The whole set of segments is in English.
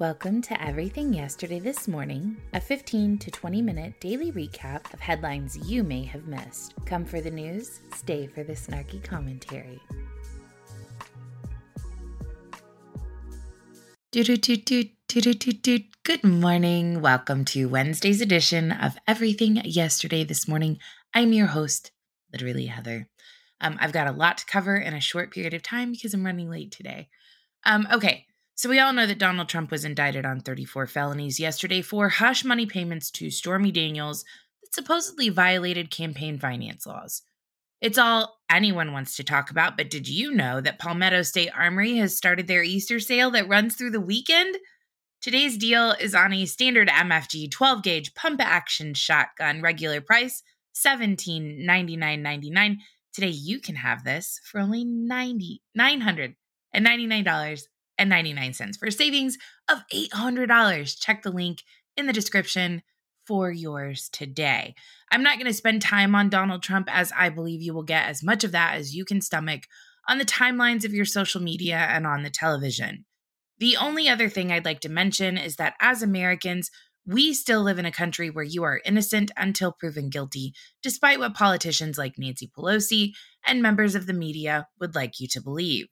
Welcome to Everything Yesterday This Morning, a 15 to 20 minute daily recap of headlines you may have missed. Come for the news, stay for the snarky commentary. Good morning. Welcome to Wednesday's edition of Everything Yesterday This Morning. I'm your host, literally Heather. Um, I've got a lot to cover in a short period of time because I'm running late today. Um, okay, so, we all know that Donald Trump was indicted on 34 felonies yesterday for hush money payments to Stormy Daniels that supposedly violated campaign finance laws. It's all anyone wants to talk about, but did you know that Palmetto State Armory has started their Easter sale that runs through the weekend? Today's deal is on a standard MFG 12 gauge pump action shotgun, regular price $1799.99. Today you can have this for only $90, $999 and 99 cents for savings of $800. Check the link in the description for yours today. I'm not going to spend time on Donald Trump as I believe you will get as much of that as you can stomach on the timelines of your social media and on the television. The only other thing I'd like to mention is that as Americans, we still live in a country where you are innocent until proven guilty, despite what politicians like Nancy Pelosi and members of the media would like you to believe.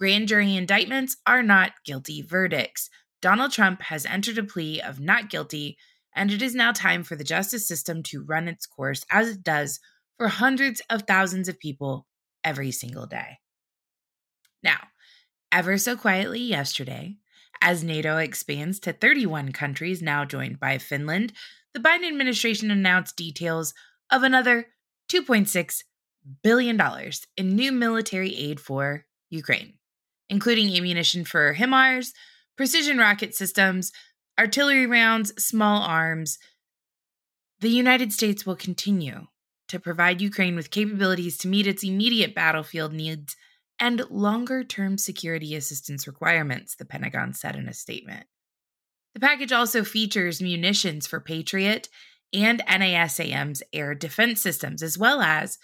Grand jury indictments are not guilty verdicts. Donald Trump has entered a plea of not guilty, and it is now time for the justice system to run its course as it does for hundreds of thousands of people every single day. Now, ever so quietly yesterday, as NATO expands to 31 countries now joined by Finland, the Biden administration announced details of another $2.6 billion in new military aid for Ukraine including ammunition for HIMARS, precision rocket systems, artillery rounds, small arms. The United States will continue to provide Ukraine with capabilities to meet its immediate battlefield needs and longer term security assistance requirements, the Pentagon said in a statement. The package also features munitions for Patriot and NASAMS air defense systems, as well as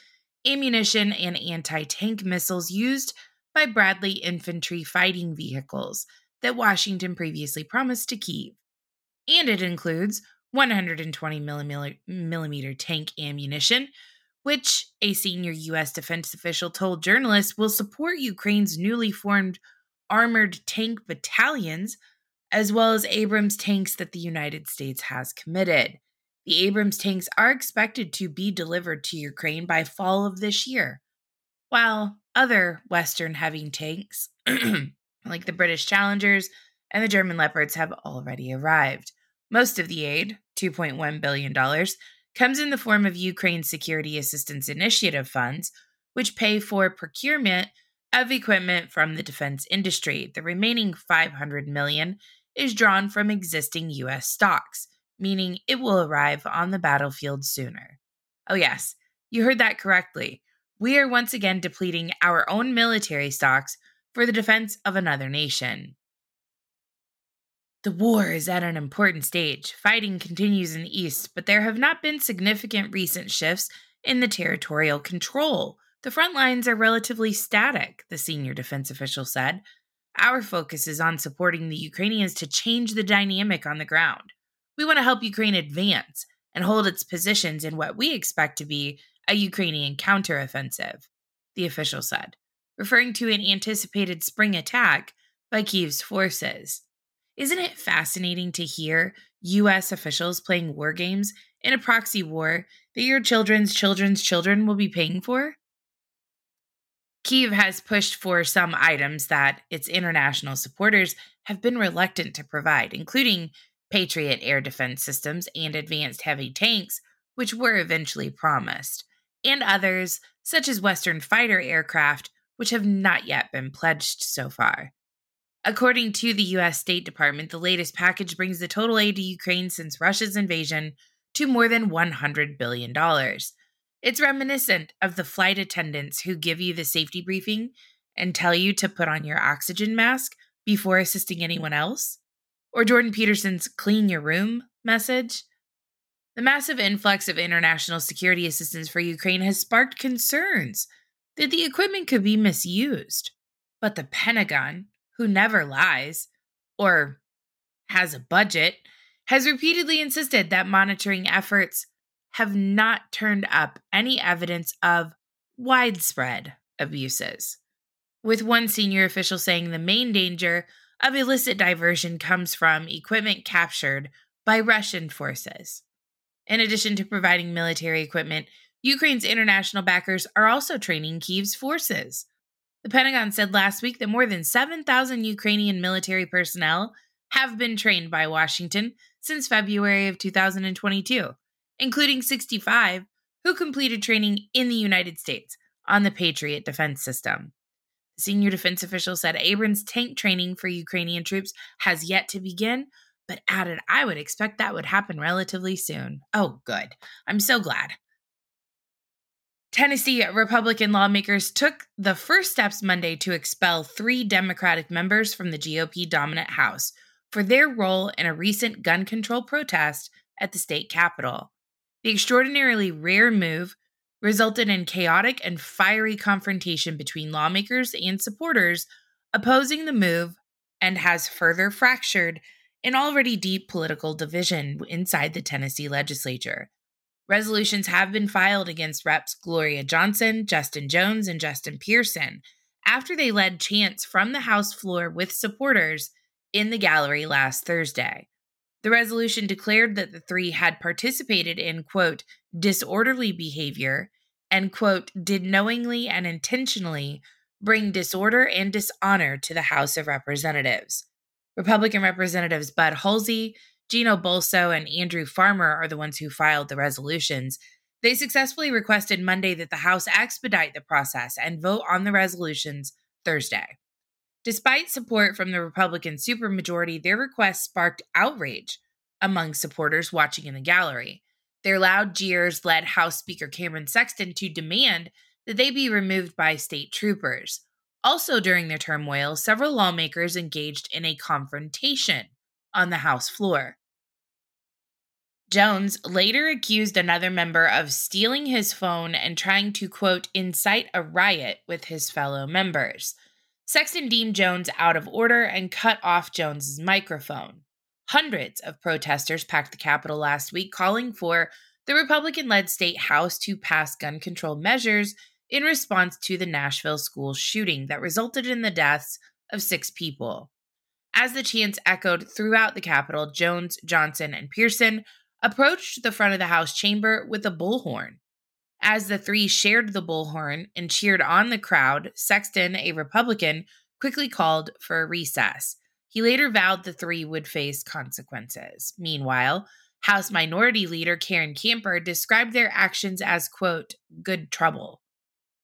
ammunition and anti tank missiles used by Bradley infantry fighting vehicles that Washington previously promised to Kiev. And it includes 120 millimeter tank ammunition, which a senior U.S. defense official told journalists will support Ukraine's newly formed armored tank battalions, as well as Abrams tanks that the United States has committed. The Abrams tanks are expected to be delivered to Ukraine by fall of this year. While other Western heavy tanks, like the British Challengers and the German Leopards, have already arrived. Most of the aid, $2.1 billion, comes in the form of Ukraine's Security Assistance Initiative funds, which pay for procurement of equipment from the defense industry. The remaining 500 million is drawn from existing US stocks, meaning it will arrive on the battlefield sooner. Oh yes, you heard that correctly we are once again depleting our own military stocks for the defense of another nation. The war is at an important stage. Fighting continues in the east, but there have not been significant recent shifts in the territorial control. The front lines are relatively static, the senior defense official said. Our focus is on supporting the Ukrainians to change the dynamic on the ground. We want to help Ukraine advance and hold its positions in what we expect to be a Ukrainian counteroffensive, the official said, referring to an anticipated spring attack by Kiev's forces. Isn't it fascinating to hear U.S. officials playing war games in a proxy war that your children's children's children will be paying for? Kiev has pushed for some items that its international supporters have been reluctant to provide, including Patriot air defense systems and advanced heavy tanks, which were eventually promised and others, such as Western fighter aircraft, which have not yet been pledged so far. According to the U.S. State Department, the latest package brings the total aid to Ukraine since Russia's invasion to more than $100 billion. It's reminiscent of the flight attendants who give you the safety briefing and tell you to put on your oxygen mask before assisting anyone else, or Jordan Peterson's clean your room message. The massive influx of international security assistance for Ukraine has sparked concerns that the equipment could be misused. But the Pentagon, who never lies, or has a budget, has repeatedly insisted that monitoring efforts have not turned up any evidence of widespread abuses. With one senior official saying the main danger of illicit diversion comes from equipment captured by Russian forces. In addition to providing military equipment, Ukraine's international backers are also training Kyiv's forces. The Pentagon said last week that more than 7,000 Ukrainian military personnel have been trained by Washington since February of 2022, including 65 who completed training in the United States on the Patriot defense system. Senior defense official said Abrams tank training for Ukrainian troops has yet to begin, but added, I would expect that would happen relatively soon. Oh, good. I'm so glad. Tennessee Republican lawmakers took the first steps Monday to expel three Democratic members from the GOP dominant House for their role in a recent gun control protest at the state capitol. The extraordinarily rare move resulted in chaotic and fiery confrontation between lawmakers and supporters opposing the move and has further fractured an already deep political division inside the Tennessee legislature. Resolutions have been filed against Reps Gloria Johnson, Justin Jones, and Justin Pearson after they led chants from the House floor with supporters in the gallery last Thursday. The resolution declared that the three had participated in, quote, disorderly behavior and, quote, did knowingly and intentionally bring disorder and dishonor to the House of Representatives. Republican Representatives Bud Hulsey, Gino Bulso and Andrew Farmer are the ones who filed the resolutions. They successfully requested Monday that the House expedite the process and vote on the resolutions Thursday. Despite support from the Republican supermajority, their request sparked outrage among supporters watching in the gallery. Their loud jeers led House Speaker Cameron Sexton to demand that they be removed by state troopers. Also, during the turmoil, several lawmakers engaged in a confrontation on the House floor. Jones later accused another member of stealing his phone and trying to, quote, incite a riot with his fellow members. Sexton deemed Jones out of order and cut off Jones's microphone. Hundreds of protesters packed the Capitol last week calling for the Republican led state House to pass gun control measures in response to the Nashville school shooting that resulted in the deaths of six people. As the chants echoed throughout the Capitol, Jones, Johnson, and Pearson approached the front of the House chamber with a bullhorn. As the three shared the bullhorn and cheered on the crowd, Sexton, a Republican, quickly called for a recess. He later vowed the three would face consequences. Meanwhile, House Minority Leader Karen Camper described their actions as, quote, good trouble,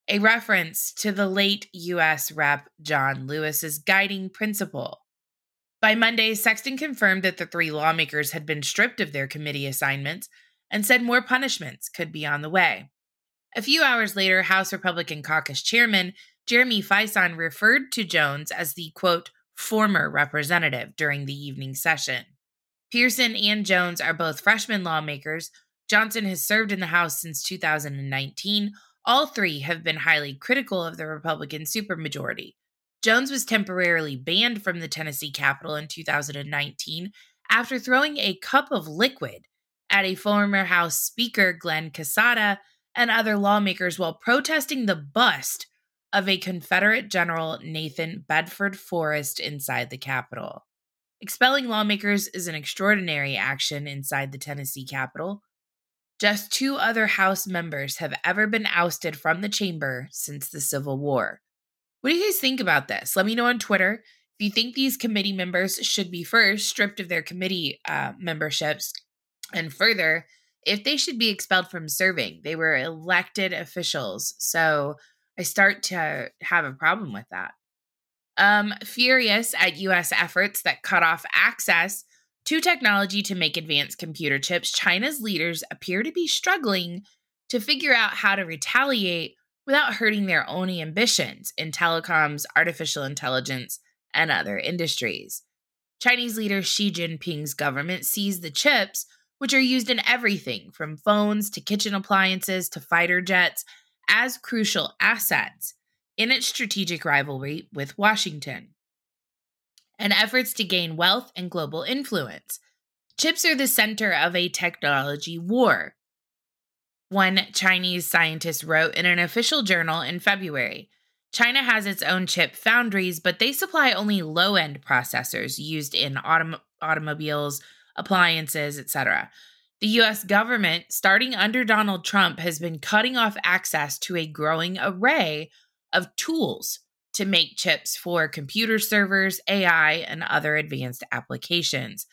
a reference to the late U.S. Rep. John Lewis's guiding principle by Monday, Sexton confirmed that the three lawmakers had been stripped of their committee assignments and said more punishments could be on the way. A few hours later, House Republican Caucus Chairman Jeremy Faison referred to Jones as the quote, former representative during the evening session. Pearson and Jones are both freshman lawmakers. Johnson has served in the House since 2019. All three have been highly critical of the Republican supermajority. Jones was temporarily banned from the Tennessee Capitol in 2019 after throwing a cup of liquid at a former House Speaker Glenn Casada and other lawmakers while protesting the bust of a Confederate General Nathan Bedford Forrest inside the Capitol. Expelling lawmakers is an extraordinary action inside the Tennessee Capitol. Just two other House members have ever been ousted from the chamber since the Civil War. What do you guys think about this? Let me know on Twitter if you think these committee members should be first stripped of their committee uh, memberships, and further, if they should be expelled from serving. They were elected officials. So I start to have a problem with that. Um, furious at US efforts that cut off access to technology to make advanced computer chips, China's leaders appear to be struggling to figure out how to retaliate without hurting their own ambitions in telecoms, artificial intelligence, and other industries. Chinese leader Xi Jinping's government sees the chips, which are used in everything from phones to kitchen appliances to fighter jets, as crucial assets in its strategic rivalry with Washington. And efforts to gain wealth and global influence. Chips are the center of a technology war. One Chinese scientist wrote in an official journal in February China has its own chip foundries, but they supply only low end processors used in autom- automobiles, appliances, etc. The US government, starting under Donald Trump, has been cutting off access to a growing array of tools to make chips for computer servers, AI, and other advanced applications.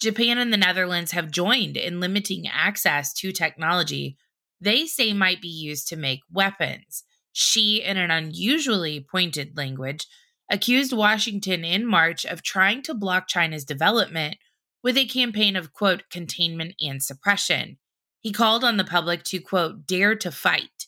Japan and the Netherlands have joined in limiting access to technology they say might be used to make weapons. Xi, in an unusually pointed language, accused Washington in March of trying to block China's development with a campaign of, quote, containment and suppression. He called on the public to, quote, dare to fight.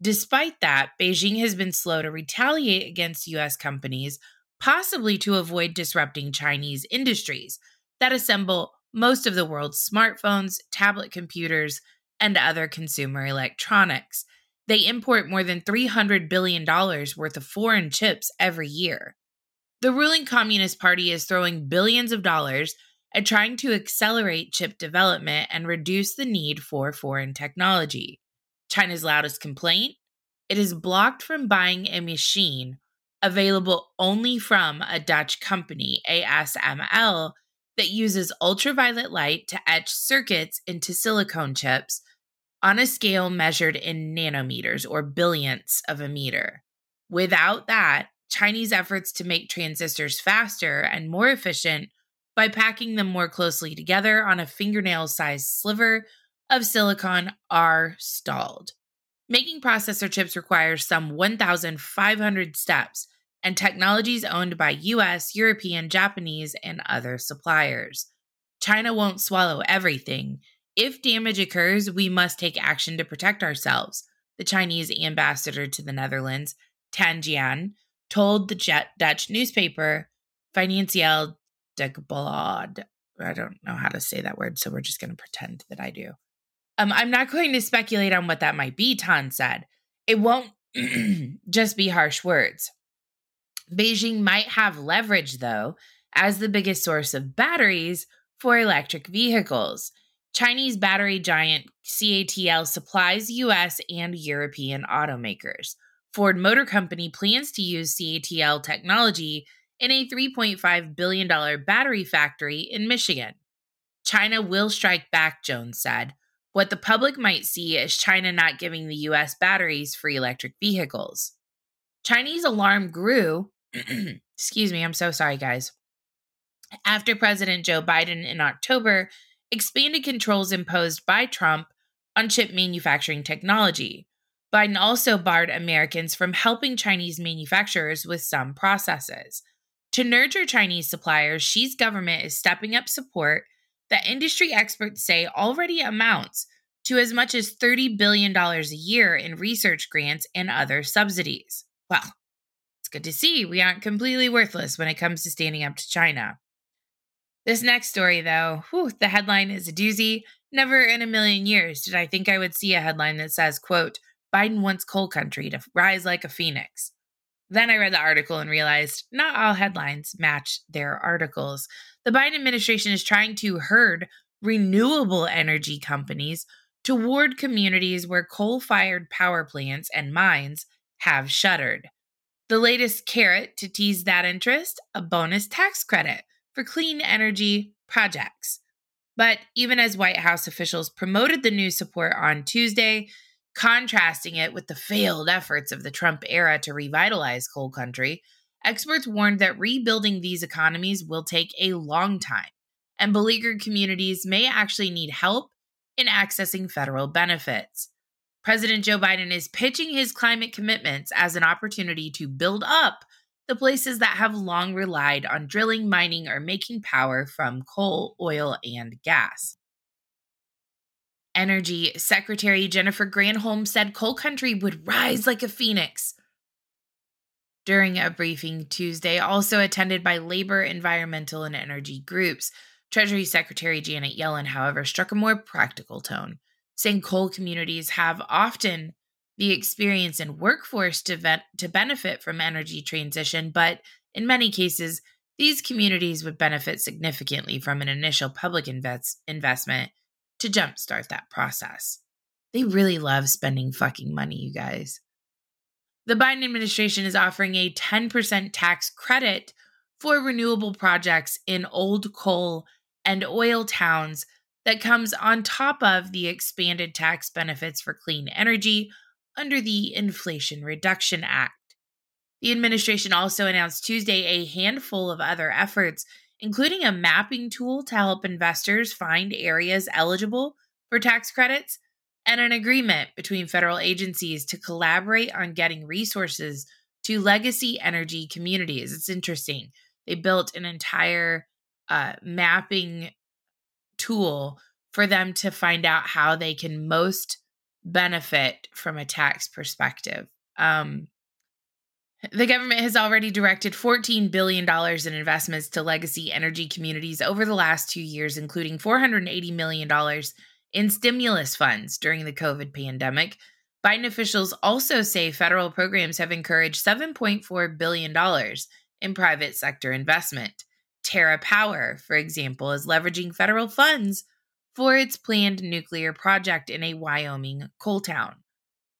Despite that, Beijing has been slow to retaliate against U.S. companies, possibly to avoid disrupting Chinese industries that assemble most of the world's smartphones, tablet computers, and other consumer electronics. They import more than $300 billion worth of foreign chips every year. The ruling Communist Party is throwing billions of dollars at trying to accelerate chip development and reduce the need for foreign technology. China's loudest complaint it is blocked from buying a machine available only from a Dutch company, ASML, that uses ultraviolet light to etch circuits into silicone chips on a scale measured in nanometers or billionths of a meter. Without that, Chinese efforts to make transistors faster and more efficient by packing them more closely together on a fingernail sized sliver of silicon are stalled. Making processor chips requires some 1,500 steps and technologies owned by US, European, Japanese, and other suppliers. China won't swallow everything, if damage occurs, we must take action to protect ourselves, the Chinese ambassador to the Netherlands, Tan Jian, told the Dutch newspaper Financiële Dagblad. I don't know how to say that word, so we're just going to pretend that I do. Um, I'm not going to speculate on what that might be, Tan said. It won't just be harsh words. Beijing might have leverage, though, as the biggest source of batteries for electric vehicles. Chinese battery giant CATL supplies US and European automakers. Ford Motor Company plans to use CATL technology in a $3.5 billion battery factory in Michigan. China will strike back, Jones said. What the public might see is China not giving the US batteries for electric vehicles. Chinese alarm grew. excuse me, I'm so sorry, guys. After President Joe Biden in October expanded controls imposed by Trump on chip manufacturing technology. Biden also barred Americans from helping Chinese manufacturers with some processes. To nurture Chinese suppliers, Xi's government is stepping up support that industry experts say already amounts to as much as $30 billion a year in research grants and other subsidies. Well, it's good to see we aren't completely worthless when it comes to standing up to China. This next story, though, whew, the headline is a doozy. Never in a million years did I think I would see a headline that says, quote, Biden wants coal country to rise like a phoenix. Then I read the article and realized not all headlines match their articles. The Biden administration is trying to herd renewable energy companies toward communities where coal fired power plants and mines have shuttered. The latest carrot to tease that interest a bonus tax credit for clean energy projects. But even as White House officials promoted the new support on Tuesday, contrasting it with the failed efforts of the Trump era to revitalize coal country, experts warned that rebuilding these economies will take a long time, and beleaguered communities may actually need help in accessing federal benefits. President Joe Biden is pitching his climate commitments as an opportunity to build up the places that have long relied on drilling, mining, or making power from coal, oil, and gas. Energy Secretary Jennifer Granholm said coal country would rise like a phoenix. During a briefing Tuesday, also attended by labor, environmental, and energy groups, Treasury Secretary Janet Yellen, however, struck a more practical tone, saying coal communities have often the experience and workforce to, to benefit from energy transition, but in many cases, these communities would benefit significantly from an initial public invest- investment to jumpstart that process. They really love spending fucking money, you guys. The Biden administration is offering a 10% tax credit for renewable projects in old coal and oil towns that comes on top of the expanded tax benefits for clean energy under the Inflation Reduction Act. The administration also announced Tuesday a handful of other efforts, including a mapping tool to help investors find areas eligible for tax credits and an agreement between federal agencies to collaborate on getting resources to legacy energy communities. It's interesting. They built an entire uh, mapping tool for them to find out how they can most benefit from a tax perspective. Um, the government has already directed $14 billion in investments to legacy energy communities over the last two years, including $480 million in stimulus funds during the COVID pandemic. Biden officials also say federal programs have encouraged $7.4 billion in private sector investment. TerraPower, for example, is leveraging federal funds for its planned nuclear project in a Wyoming coal town.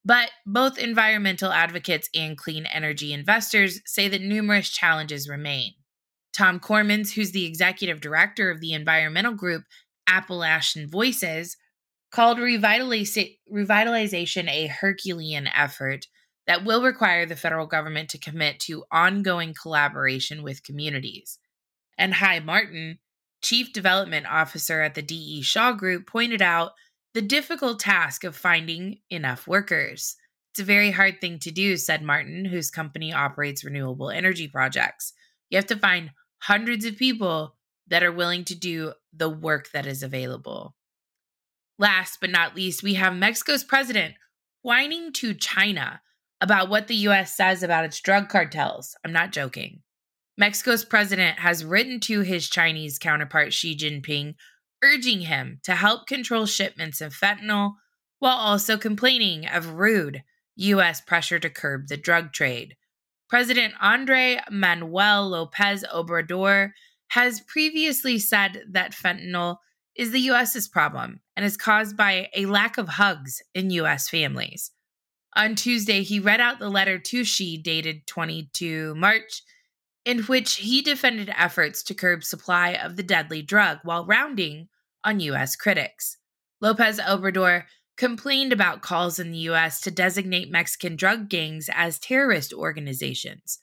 But both environmental advocates and clean energy investors say that numerous challenges remain. Tom Cormons, who's the executive director of the environmental group Appalachian Voices, called revitalization a Herculean effort that will require the federal government to commit to ongoing collaboration with communities. And Hy Martin, chief development officer at the D.E. Shaw Group, pointed out the difficult task of finding enough workers. It's a very hard thing to do, said Martin, whose company operates renewable energy projects. You have to find hundreds of people that are willing to do the work that is available. Last but not least, we have Mexico's president whining to China about what the US says about its drug cartels. I'm not joking. Mexico's president has written to his Chinese counterpart Xi Jinping urging him to help control shipments of fentanyl while also complaining of rude U.S. pressure to curb the drug trade. President Andre Manuel Lopez Obrador has previously said that fentanyl is the U.S.'s problem and is caused by a lack of hugs in U.S. families. On Tuesday, he read out the letter to Xi dated 22 March in which he defended efforts to curb supply of the deadly drug while rounding on U.S. critics. Lopez Obrador complained about calls in the U.S. to designate Mexican drug gangs as terrorist organizations.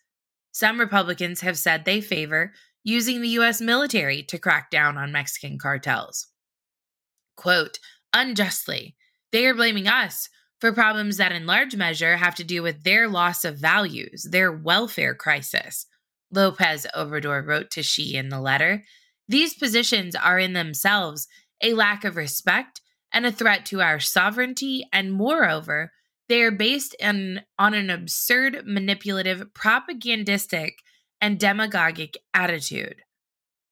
Some Republicans have said they favor using the U.S. military to crack down on Mexican cartels. Quote, unjustly, they are blaming us for problems that in large measure have to do with their loss of values, their welfare crisis. Lopez Obrador wrote to Xi in the letter. These positions are in themselves a lack of respect and a threat to our sovereignty, and moreover, they are based in, on an absurd, manipulative, propagandistic, and demagogic attitude.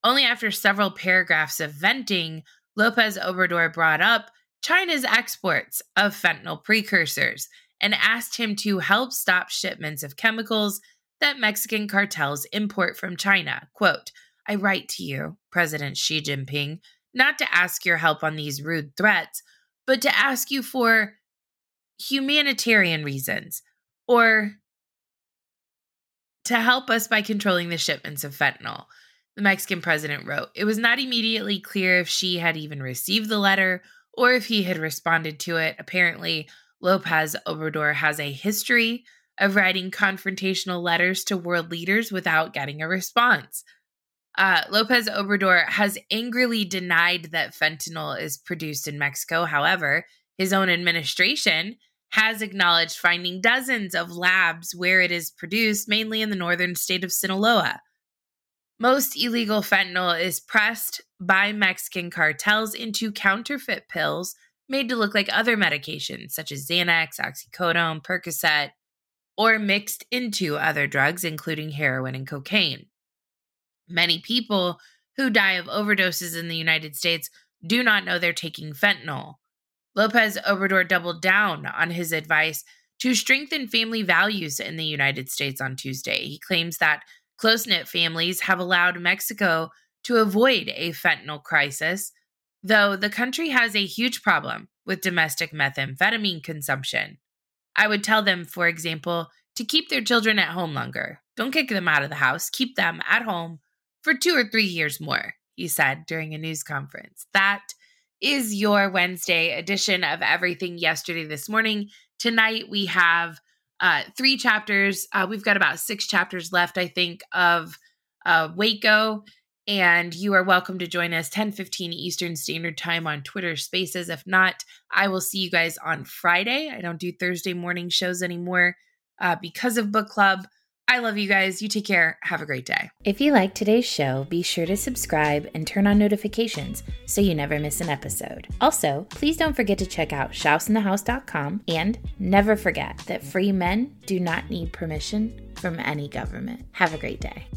Only after several paragraphs of venting, Lopez Obrador brought up China's exports of fentanyl precursors and asked him to help stop shipments of chemicals that Mexican cartels import from China. Quote, I write to you, President Xi Jinping, not to ask your help on these rude threats, but to ask you for humanitarian reasons or to help us by controlling the shipments of fentanyl. The Mexican president wrote. It was not immediately clear if Xi had even received the letter or if he had responded to it. Apparently, Lopez Obrador has a history of writing confrontational letters to world leaders without getting a response. Uh, Lopez Obrador has angrily denied that fentanyl is produced in Mexico. However, his own administration has acknowledged finding dozens of labs where it is produced, mainly in the northern state of Sinaloa. Most illegal fentanyl is pressed by Mexican cartels into counterfeit pills made to look like other medications, such as Xanax, oxycodone, Percocet, or mixed into other drugs, including heroin and cocaine. Many people who die of overdoses in the United States do not know they're taking fentanyl. Lopez Obrador doubled down on his advice to strengthen family values in the United States on Tuesday. He claims that Close knit families have allowed Mexico to avoid a fentanyl crisis, though the country has a huge problem with domestic methamphetamine consumption. I would tell them, for example, to keep their children at home longer. Don't kick them out of the house, keep them at home for two or three years more, he said during a news conference. That is your Wednesday edition of Everything Yesterday This Morning. Tonight we have uh, three chapters. Uh, we've got about six chapters left, I think, of uh, Waco. And you are welcome to join us 10 15 Eastern Standard Time on Twitter Spaces. If not, I will see you guys on Friday. I don't do Thursday morning shows anymore uh, because of book club. I love you guys. You take care. Have a great day. If you like today's show, be sure to subscribe and turn on notifications so you never miss an episode. Also, please don't forget to check out shouseinthehouse.com and never forget that free men do not need permission from any government. Have a great day.